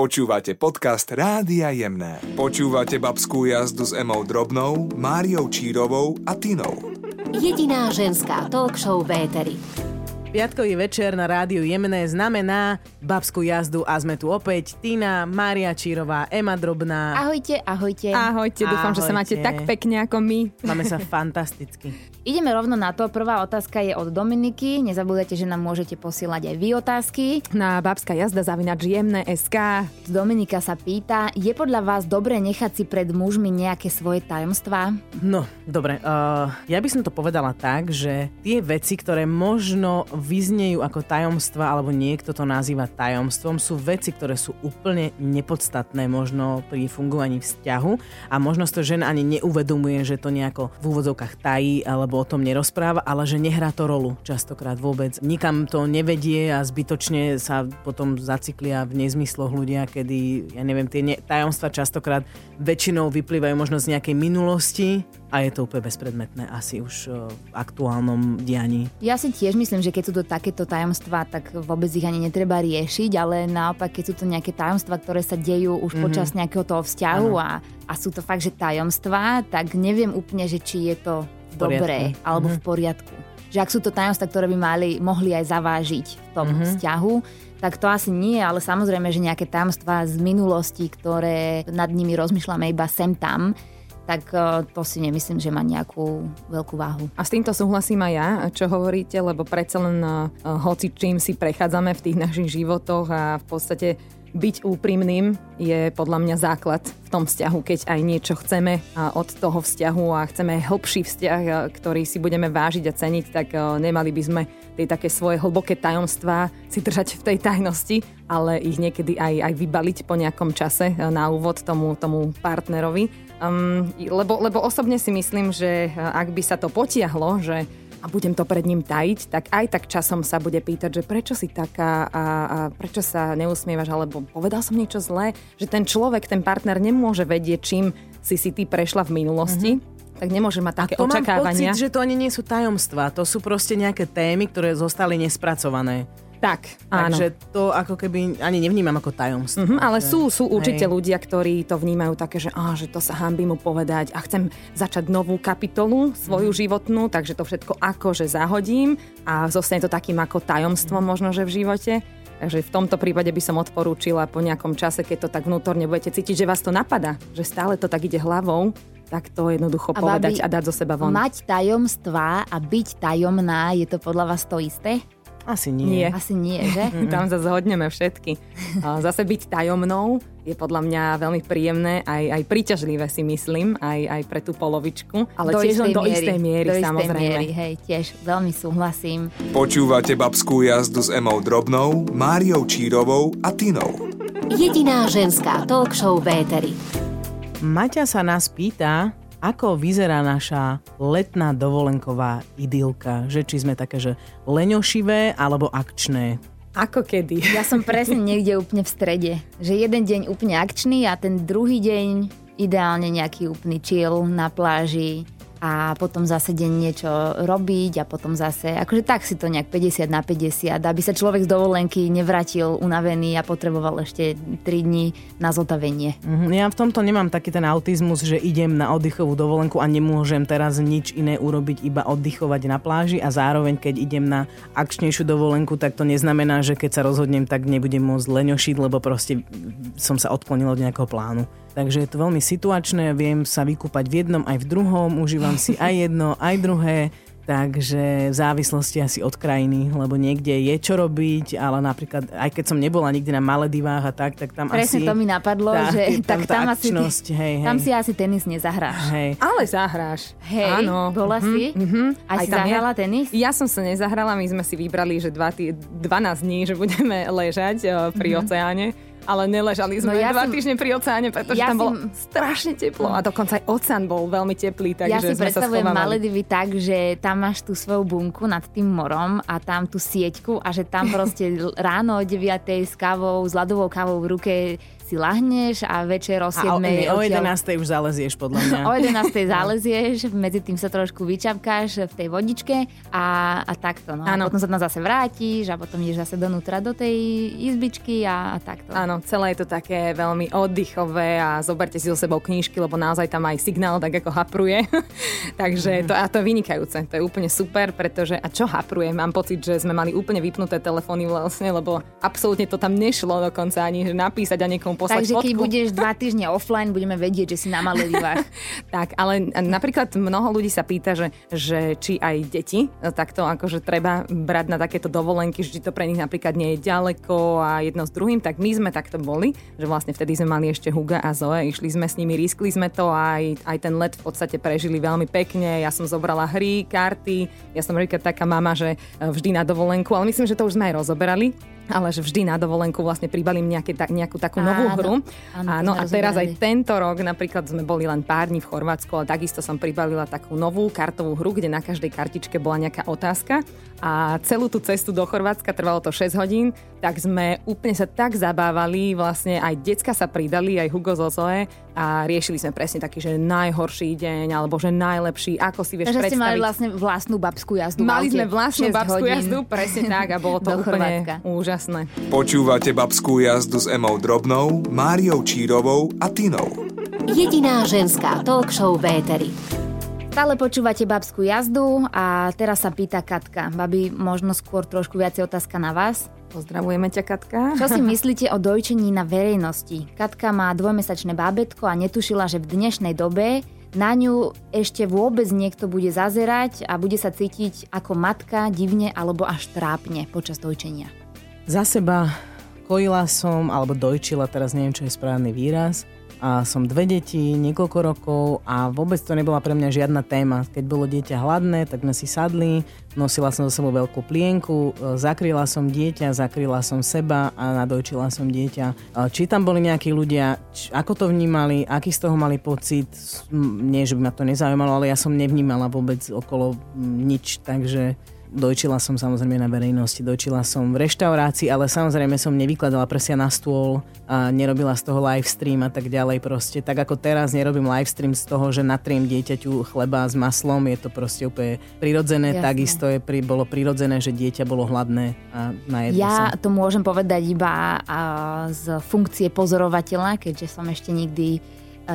Počúvate podcast Rádia Jemné. Počúvate babskú jazdu s Emou Drobnou, Máriou Čírovou a Tinou. Jediná ženská talk show v éteri. Piatkový večer na rádiu Jemné znamená babskú jazdu a sme tu opäť Tina, Mária Čírová, Ema Drobná. Ahojte, ahojte. Ahojte, dúfam, že sa máte Ahojte. tak pekne ako my. Máme sa fantasticky. Ideme rovno na to. Prvá otázka je od Dominiky. Nezabudajte, že nám môžete posielať aj vy otázky. Na babská jazda zavinač jemné SK. Dominika sa pýta, je podľa vás dobre nechať si pred mužmi nejaké svoje tajomstvá? No, dobre. Uh, ja by som to povedala tak, že tie veci, ktoré možno vyznejú ako tajomstva, alebo niekto to nazýva tajomstvom, sú veci, ktoré sú úplne nepodstatné možno pri fungovaní vzťahu a možno to žena ani neuvedomuje, že to nejako v úvodzovkách tají alebo o tom nerozpráva, ale že nehrá to rolu častokrát vôbec. Nikam to nevedie a zbytočne sa potom zaciklia v nezmysloch ľudia, kedy, ja neviem, tie ne- tajomstva častokrát väčšinou vyplývajú možno z nejakej minulosti a je to úplne bezpredmetné asi už eh, v aktuálnom dianí. Ja si tiež myslím, že keď sú to takéto tajomstvá, tak vôbec ich ani netreba riešiť, ale naopak, keď sú to nejaké tajomstvá, ktoré sa dejú už mm-hmm. počas nejakého toho vzťahu a, a sú to fakt, že tajomstvá, tak neviem úplne, že či je to. Dobré alebo v poriadku. Že ak sú to tajomstvá, ktoré by mali, mohli aj zavážiť v tom mm-hmm. vzťahu, tak to asi nie, ale samozrejme, že nejaké tajomstvá z minulosti, ktoré nad nimi rozmýšľame iba sem tam, tak eh, to si nemyslím, že má nejakú veľkú váhu. A s týmto súhlasím aj ja, čo hovoríte, lebo predsa len uh, hoci čím si prechádzame v tých našich životoch a v podstate byť úprimným je podľa mňa základ v tom vzťahu, keď aj niečo chceme od toho vzťahu a chceme hĺbší vzťah, ktorý si budeme vážiť a ceniť, tak nemali by sme tie také svoje hlboké tajomstvá si držať v tej tajnosti, ale ich niekedy aj, aj vybaliť po nejakom čase na úvod tomu, tomu partnerovi. Um, lebo, lebo osobne si myslím, že ak by sa to potiahlo, že a budem to pred ním tajiť, tak aj tak časom sa bude pýtať, že prečo si taká a, a prečo sa neusmievaš, alebo povedal som niečo zlé, že ten človek, ten partner nemôže vedieť, čím si si ty prešla v minulosti, mm-hmm. tak nemôže mať také to mám očakávania. pocit, že to ani nie sú tajomstvá, to sú proste nejaké témy, ktoré zostali nespracované. Tak, áno. Takže to ako keby ani nevnímam ako tajomstvo. Mhm, ale sú, sú určite Hej. ľudia, ktorí to vnímajú také, že, á, že to sa hambí mu povedať a chcem začať novú kapitolu svoju Mhm. životnú, takže to všetko akože zahodím a zostane to takým ako tajomstvom Mhm. možno, že v živote. Takže v tomto prípade by som odporúčila po nejakom čase, keď to tak vnútorne budete cítiť, že vás to napadá, že stále to tak ide hlavou, tak to jednoducho A povedať babi, a dať zo seba von. Mať tajomstvá a byť tajomná, je to podľa vás to isté? Asi nie. Nie. Asi nie, že? Tam sa zhodneme všetky. Zase byť tajomnou je podľa mňa veľmi príjemné, aj, aj príťažlivé si myslím, aj, aj pre tú polovičku, ale tiež len do istej miery, do istej samozrejme. miery, hej, tiež veľmi súhlasím. Počúvate babskú jazdu s Emou Drobnou, Máriou Čírovou a Tinou. Jediná ženská talk show v éteri. Maťa sa nás pýta, ako vyzerá naša letná dovolenková idylka. Že či sme také, že leňošivé alebo akčné. Ako kedy? Ja som presne niekde úplne v strede. Že jeden deň úplne akčný a ten druhý deň ideálne nejaký úplný chill na pláži a potom zase deň niečo robiť a potom zase, akože tak si to nejak 50 na 50, aby sa človek z dovolenky nevrátil unavený a potreboval ešte 3 dní na zotavenie. Mhm, Ja v tomto nemám taký ten autizmus, že idem na oddychovú dovolenku a nemôžem teraz nič iné urobiť, iba oddychovať na pláži a zároveň keď idem na akčnejšiu dovolenku, tak to neznamená, že keď sa rozhodnem, tak nebudem môcť leňošiť, lebo proste som sa odklonil od nejakého plánu. Takže je to veľmi situačné, viem sa vykúpať v jednom aj v druhom, užívam si aj jedno, aj druhé, takže v závislosti asi od krajiny, lebo niekde je čo robiť, ale napríklad, aj keď som nebola nikdy na Maledivách a tak, tak tam Presne asi... to mi napadlo, tak, že je tak tá tam asi, akčnosť, hej, hej. tam si asi tenis nezahráš. Hej. Ale zahráš. Hej, Áno. bola si? Mhm. A si tam je- zahrala tenis? Ja som sa nezahrala, my sme si vybrali, že dva tý, 12 dní, že budeme ležať eh, pri oceáne. Ale neležali Mhm. sme No ja dva som- týždne pri oceáne, pretože Ja tam bolo som- strašne teplo. A dokonca aj oceán bol veľmi teplý, takže ja si sme predstavujem. Maledivy tak, že tam máš tú svoju bunku nad tým morom a tam tú sieťku a že tam proste ráno o 9 s kávou, s ľadovou kávou v ruke si lahneš a večer o 7 A o, nie, o odtiaľ- 11. už zalezieš, podľa mňa. O 11. zálezieš, medzi tým sa trošku vyčapkáš v tej vodičke a, a takto. No. Áno. potom sa tam zase vrátiš a potom ideš zase donútra do tej izbičky a, a takto. Áno, celé je to také veľmi oddychové a zoberte si so sebou knížky, lebo naozaj tam aj signál tak ako hapruje. Takže to, a to je vynikajúce, to je úplne super, pretože a čo hapruje? Mám pocit, že sme mali úplne vypnuté telefóny vlastne, lebo absolútne to tam nešlo dokonca ani napísať a niekomu poslať Takže fotku. keď budeš dva týždne offline, budeme vedieť, že si na Maledivách. tak, ale napríklad mnoho ľudí sa pýta, že, že či aj deti takto akože treba brať na takéto dovolenky, že či to pre nich napríklad nie je ďaleko a jedno s druhým, tak my sme takto boli, že vlastne vtedy sme mali ešte Huga a Zoe, išli sme s nimi, riskli sme to a aj, aj ten let v podstate prežili veľmi pekne. Ja som zobrala hry, karty, ja som napríklad taká mama, že vždy na dovolenku, ale myslím, že to už sme aj rozoberali ale že vždy na dovolenku vlastne pribalím nejaké, ta, nejakú takú novú áno, hru. Áno, áno a teraz aj tento rok napríklad sme boli len pár dní v Chorvátsku, ale takisto som pribalila takú novú kartovú hru, kde na každej kartičke bola nejaká otázka. A celú tú cestu do Chorvátska trvalo to 6 hodín, tak sme úplne sa tak zabávali, vlastne aj decka sa pridali, aj Hugo Zozoe a riešili sme presne taký, že najhorší deň, alebo že najlepší, ako si vieš Takže predstaviť. ste mali vlastne vlastnú babskú jazdu. Mali sme vlastnú babskú hodín. jazdu, presne tak a bolo to úplne úžasné. Počúvate babskú jazdu s Emou Drobnou, Máriou Čírovou a Tinou. Jediná ženská talk show Véteri. Stále počúvate babskú jazdu a teraz sa pýta Katka. Babi, možno skôr trošku viacej otázka na vás. Pozdravujeme ťa, Katka. Čo si myslíte o dojčení na verejnosti? Katka má dvojmesačné bábetko a netušila, že v dnešnej dobe na ňu ešte vôbec niekto bude zazerať a bude sa cítiť ako matka divne alebo až trápne počas dojčenia. Za seba kojila som, alebo dojčila, teraz neviem, čo je správny výraz, a som dve deti, niekoľko rokov a vôbec to nebola pre mňa žiadna téma. Keď bolo dieťa hladné, tak sme si sadli, nosila som so sebou veľkú plienku, e, zakryla som dieťa, zakryla som seba a nadojčila som dieťa. E, či tam boli nejakí ľudia, či, ako to vnímali, aký z toho mali pocit, nie, že by ma to nezaujímalo, ale ja som nevnímala vôbec okolo nič, takže Dojčila som samozrejme na verejnosti, dojčila som v reštaurácii, ale samozrejme som nevykladala prsia na stôl a nerobila z toho live stream a tak ďalej proste. Tak ako teraz nerobím live stream z toho, že natriem dieťaťu chleba s maslom, je to proste úplne prirodzené, Jasne. takisto je pri, bolo prirodzené, že dieťa bolo hladné a najedlo Ja sa. to môžem povedať iba z funkcie pozorovateľa, keďže som ešte nikdy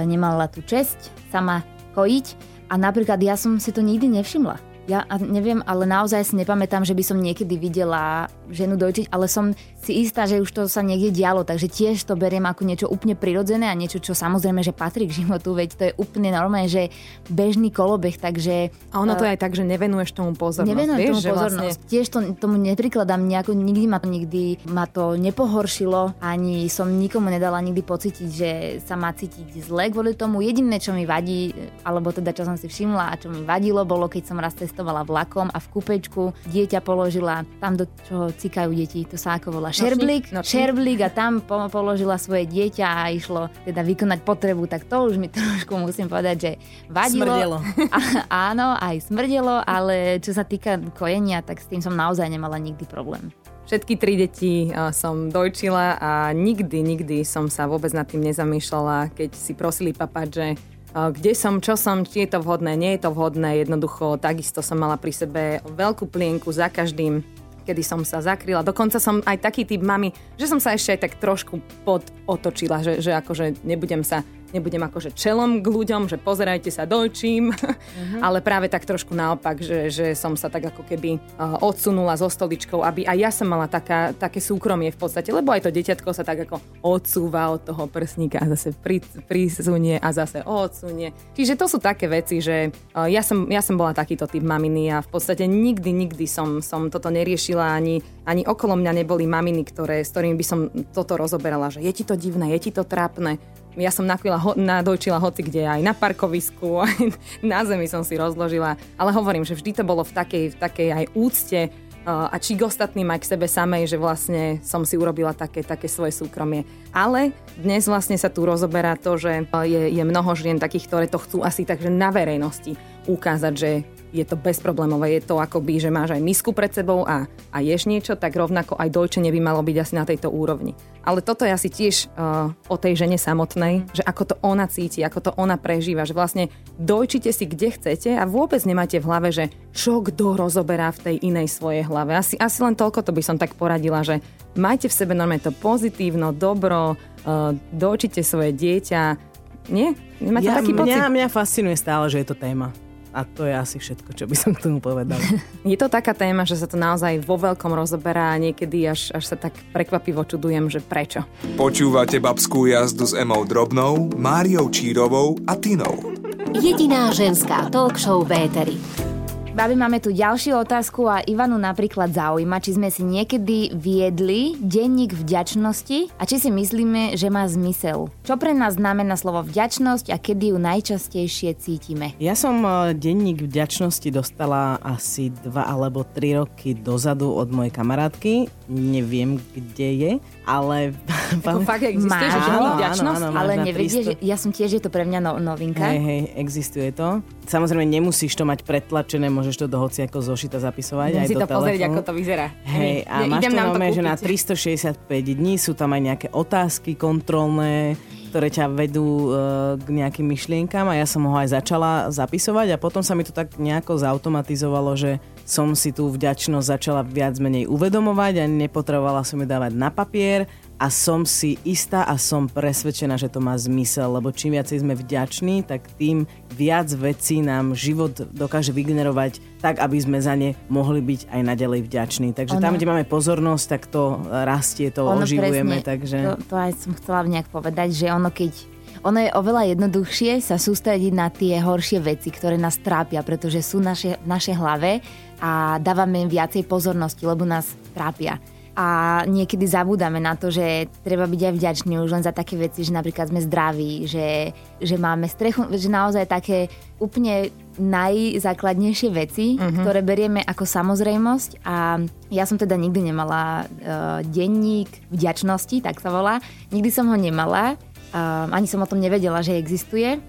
nemala tú česť sama kojiť a napríklad ja som si to nikdy nevšimla ja neviem, ale naozaj si nepamätám, že by som niekedy videla ženu dojčiť, ale som si istá, že už to sa niekde dialo, takže tiež to beriem ako niečo úplne prirodzené a niečo, čo samozrejme, že patrí k životu, veď to je úplne normálne, že bežný kolobeh, takže... A ono to je aj tak, že nevenuješ tomu pozornosť. Nevenujem vieš, tomu pozornosť. Vlastne... Tiež to, tomu neprikladám nejako, nikdy ma to nikdy ma to nepohoršilo, ani som nikomu nedala nikdy pocítiť, že sa má cítiť zle kvôli tomu. Jediné, čo mi vadí, alebo teda čo som si všimla a čo mi vadilo, bolo, keď som raz cestovala vlakom a v kúpečku dieťa položila tam, do čoho cikajú deti, to sa ako volá šerblík, šerblík a tam položila svoje dieťa a išlo teda vykonať potrebu, tak to už mi trošku musím povedať, že vadilo. Smrdelo. A, áno, aj smrdelo, ale čo sa týka kojenia, tak s tým som naozaj nemala nikdy problém. Všetky tri deti som dojčila a nikdy, nikdy som sa vôbec nad tým nezamýšľala, keď si prosili papať, že kde som, čo som, či je to vhodné, nie je to vhodné. Jednoducho, takisto som mala pri sebe veľkú plienku za každým kedy som sa zakryla. Dokonca som aj taký typ mami, že som sa ešte aj tak trošku pod otočila, že, že akože nebudem sa nebudem akože čelom k ľuďom, že pozerajte sa, dojčím, uh-huh. ale práve tak trošku naopak, že, že som sa tak ako keby uh, odsunula so stoličkou, aby aj ja som mala taká, také súkromie v podstate, lebo aj to deťatko sa tak ako odsúva od toho prsníka a zase pri, prisunie a zase odsunie. Čiže to sú také veci, že uh, ja, som, ja som bola takýto typ maminy a v podstate nikdy, nikdy som, som toto neriešila, ani, ani okolo mňa neboli maminy, ktoré, s ktorými by som toto rozoberala, že je ti to divné, je ti to trápne ja som nakvila, ho, nadojčila hoci kde, aj na parkovisku, aj na zemi som si rozložila. Ale hovorím, že vždy to bolo v takej, v takej aj úcte uh, a či k ostatným aj k sebe samej, že vlastne som si urobila také, také svoje súkromie. Ale dnes vlastne sa tu rozoberá to, že je, je mnoho žien takých, ktoré to chcú asi takže na verejnosti ukázať, že je to bezproblémové. Je to akoby, že máš aj misku pred sebou a, a ješ niečo, tak rovnako aj dojčenie by malo byť asi na tejto úrovni. Ale toto je asi tiež uh, o tej žene samotnej, že ako to ona cíti, ako to ona prežíva, že vlastne dojčite si kde chcete a vôbec nemáte v hlave, že čo kto rozoberá v tej inej svojej hlave. Asi, asi len toľko to by som tak poradila, že majte v sebe normálne to pozitívno, dobro, uh, dojčite svoje dieťa. Nie? Nemáte ja, taký pocit? Mňa, mňa fascinuje stále, že je to téma. A to je asi všetko, čo by som k tomu povedal. Je to taká téma, že sa to naozaj vo veľkom rozoberá a niekedy až, až sa tak prekvapivo čudujem, že prečo. Počúvate babskú jazdu s Emou Drobnou, Máriou Čírovou a Tinou. Jediná ženská talk show v éteri. Babi, máme tu ďalšiu otázku a Ivanu napríklad zaujíma, či sme si niekedy viedli denník vďačnosti a či si myslíme, že má zmysel. Čo pre nás znamená slovo vďačnosť a kedy ju najčastejšie cítime? Ja som e, denník vďačnosti dostala asi dva alebo tri roky dozadu od mojej kamarátky. Neviem, kde je, ale... Ako fakt existuje, Má. že Áno, vďačnosť? áno, áno. Ale nevedie, 300. že ja som tiež, je to pre mňa no, novinka. Hej, hej, existuje to. Samozrejme, nemusíš to mať pretlačené, môžeš to do hociako zošita zapisovať Idem aj si do to pozrieť, telefónu. ako to vyzerá. Hej, a Ja máš idem to nám normálne, že na kúpiť. 365 dní sú tam aj nejaké otázky kontrolné, ktoré ťa vedú e, k nejakým myšlienkam a ja som ho aj začala zapisovať a potom sa mi to tak nejako zautomatizovalo, že som si tú vďačnosť začala viac menej uvedomovať a nepotrebovala som ju dávať na papier a som si istá a som presvedčená, že to má zmysel, lebo čím viacej sme vďační, tak tým viac vecí nám život dokáže vygenerovať tak, aby sme za ne mohli byť aj naďalej vďační. Takže Ono- tam, kde máme pozornosť, tak to rastie, to Ono oživujeme. presne, takže... to, to aj som chcela nejak povedať, že ono keď ono je oveľa jednoduchšie sa sústrediť na tie horšie veci, ktoré nás trápia, pretože sú naše, v našej hlave a dávame im viacej pozornosti, lebo nás trápia. A niekedy zabúdame na to, že treba byť aj vďačný už len za také veci, že napríklad sme zdraví, že, že máme strechu, že naozaj také úplne najzákladnejšie veci, uh-huh. ktoré berieme ako samozrejmosť a ja som teda nikdy nemala uh, denník vďačnosti, tak sa volá. Nikdy som ho nemala, uh, ani som o tom nevedela, že existuje.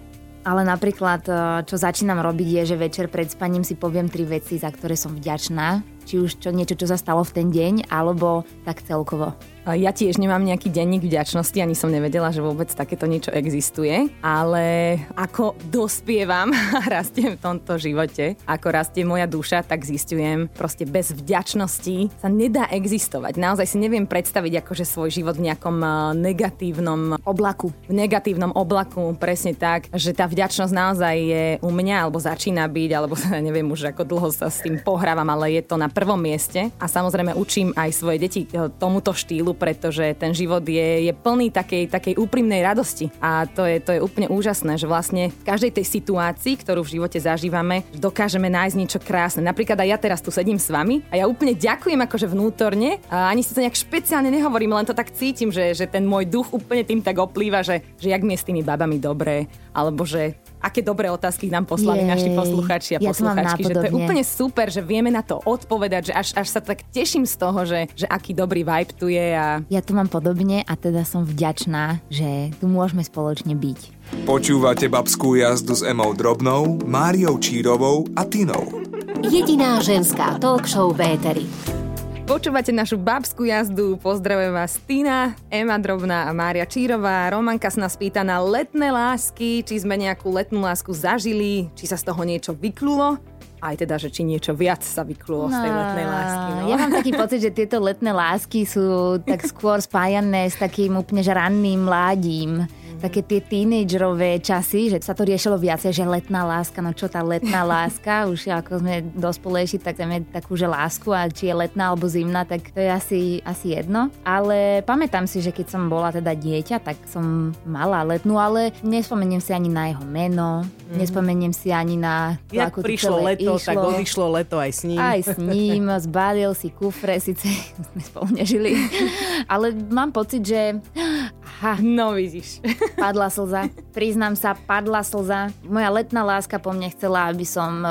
Ale napríklad, uh, čo začínam robiť, je, že večer pred spaním si poviem tri veci, za ktoré som vďačná. Či už čo, niečo, čo sa stalo v ten deň, alebo tak celkovo. Ja tiež nemám nejaký denník vďačnosti, ani som nevedela, že vôbec takéto niečo existuje, ale ako dospievam a rastiem v tomto živote, ako rastie moja duša, tak zistujem, proste bez vďačnosti sa nedá existovať. Naozaj si neviem predstaviť akože svoj život v nejakom eh, negatívnom Oblaku. v negatívnom oblaku, presne tak, že tá vďačnosť naozaj je u mňa, alebo začína byť, alebo neviem už ako dlho sa s tým pohrávam, ale je to na prvom mieste a samozrejme učím aj svoje deti eh, tomuto štýlu, pretože ten život je, je plný takej, takej úprimnej radosti a to je, to je úplne úžasné, že vlastne v každej tej situácii, ktorú v živote zažívame, dokážeme nájsť niečo krásne. Napríklad aj ja teraz tu sedím s vami a ja úplne ďakujem akože vnútorne a ani si to nejak špeciálne nehovorím, len to tak cítim, že, že ten môj duch úplne tým tak oplýva, že, že jak mi je s tými babami dobré, alebo že aké dobré otázky nám poslali Jej, naši posluchači a ja to posluchačky, že to je úplne super, že vieme na to odpovedať, že až, až sa tak teším z toho, že, že aký dobrý vibe tu je a Ja to mám podobne a teda som vďačná, že tu môžeme spoločne byť. Počúvate babskú jazdu s Emou Drobnou, Máriou Čírovou a Tinou. Jediná ženská talk show v éteri. Počúvate našu babskú jazdu, pozdravujem vás Tina, Ema Drobná a Mária Čírová. Romanka sa nás pýta na letné lásky, či sme nejakú letnú lásku zažili, či sa z toho niečo vyklulo, aj teda, že či niečo viac sa vyklulo z tej letnej lásky. No. Ja mám taký pocit, že tieto letné lásky sú tak skôr spájané s takým úplne že ranným mládím. Také tie tínedžerové časy, že sa to riešilo viacej, že letná láska, no čo tá letná láska, už ako sme dospelejší, tak chceme takú, že lásku a či je letná alebo zimná, tak to je asi, asi jedno. Ale pamätám si, že keď som bola teda dieťa, tak som mala letnú, ale nespomeniem si ani na jeho meno, nespomeniem si ani na to, Jak ako prišlo leto, tak išlo. odišlo leto aj s ním. Aj s ním, zbalil si kufre, síce sme spolu nežili, ale mám pocit, že aha, No vidíš. padla slza. Priznám sa, padla slza. Moja letná láska po mne chcela, aby som o,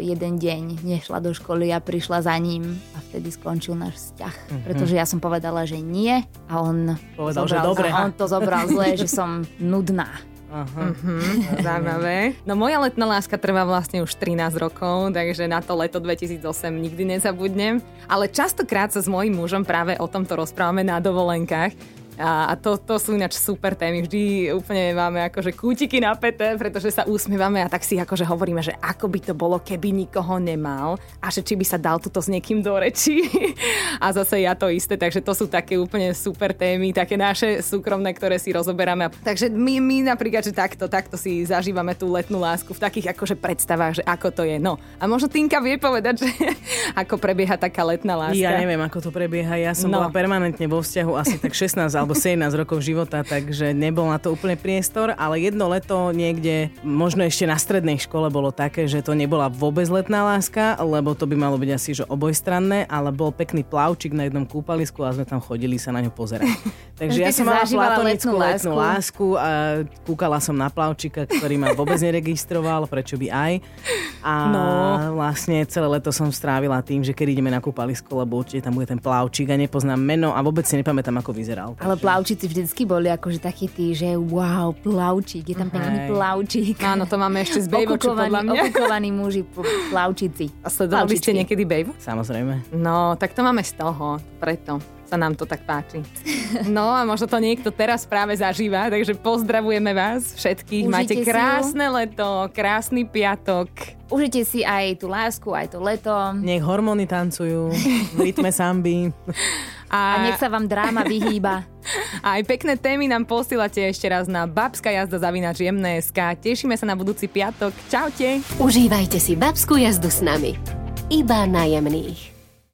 jeden deň nešla do školy a prišla za ním a vtedy skončil náš vzťah. Pretože ja som povedala, že nie a on, Povedal, že zobral, dobre. a on to zobral zle, že som nudná. Mhm, zaujímavé. No moja letná láska trvá vlastne už 13 rokov, takže na to leto 2008 nikdy nezabudnem. Ale častokrát sa s mojím mužom práve o tomto rozprávame na dovolenkách a, a to, to sú ináč super témy. Vždy úplne máme akože kútiky napäté, pretože sa usmievame a tak si akože hovoríme, že ako by to bolo, keby nikoho nemal a že či by sa dal tuto s niekým do reči. a zase ja to isté, takže to sú také úplne super témy, také naše súkromné, ktoré si rozoberáme. Takže my, my napríklad, že takto, takto si zažívame tú letnú lásku v takých akože predstavách, že ako to je. No a možno Tinka vie povedať, že ako prebieha taká letná láska. Ja neviem, ako to prebieha. Ja som No. bola permanentne vo vzťahu asi tak 16 alebo 17 rokov života, takže nebol na to úplne priestor, ale jedno leto niekde, možno ešte na strednej škole bolo také, že to nebola vôbec letná láska, lebo to by malo byť asi že obojstranné, ale bol pekný plavčik na jednom kúpalisku a sme tam chodili sa na ňo pozerať. Takže ja som mala platonickú letnú letnú lásku a kúkala som na plavčika, ktorý ma vôbec neregistroval, prečo by aj. A No. vlastne celé leto som strávila tým, že keď ideme na kúpalisko, lebo určite tam bude ten plavčík a nepoznám meno a vôbec si nepamätám, ako vyzeral. Ale plavčíci vždycky boli akože takí tí, že wow, plavčík, je tam pekný Hej. plavčík. Áno, to máme ešte z Baywatchu podľa mňa. okukovaní muži, pl- plavčíci. A sledovali ste niekedy Baywatch? Samozrejme. No, tak to máme z toho, preto sa nám to tak páči. No a možno to niekto teraz práve zažíva, takže pozdravujeme vás všetkých. Užite Máte krásne leto, krásny piatok. Užite si aj tú lásku, aj to leto. Nech hormóny tancujú, v rytme samby. A nech sa vám dráma vyhýba. A aj pekné témy nám posielate ešte raz na babska jazda zavinač jemné.sk. Tešíme sa na budúci piatok. Čaute. Užívajte si babskú jazdu s nami. Iba na jemných.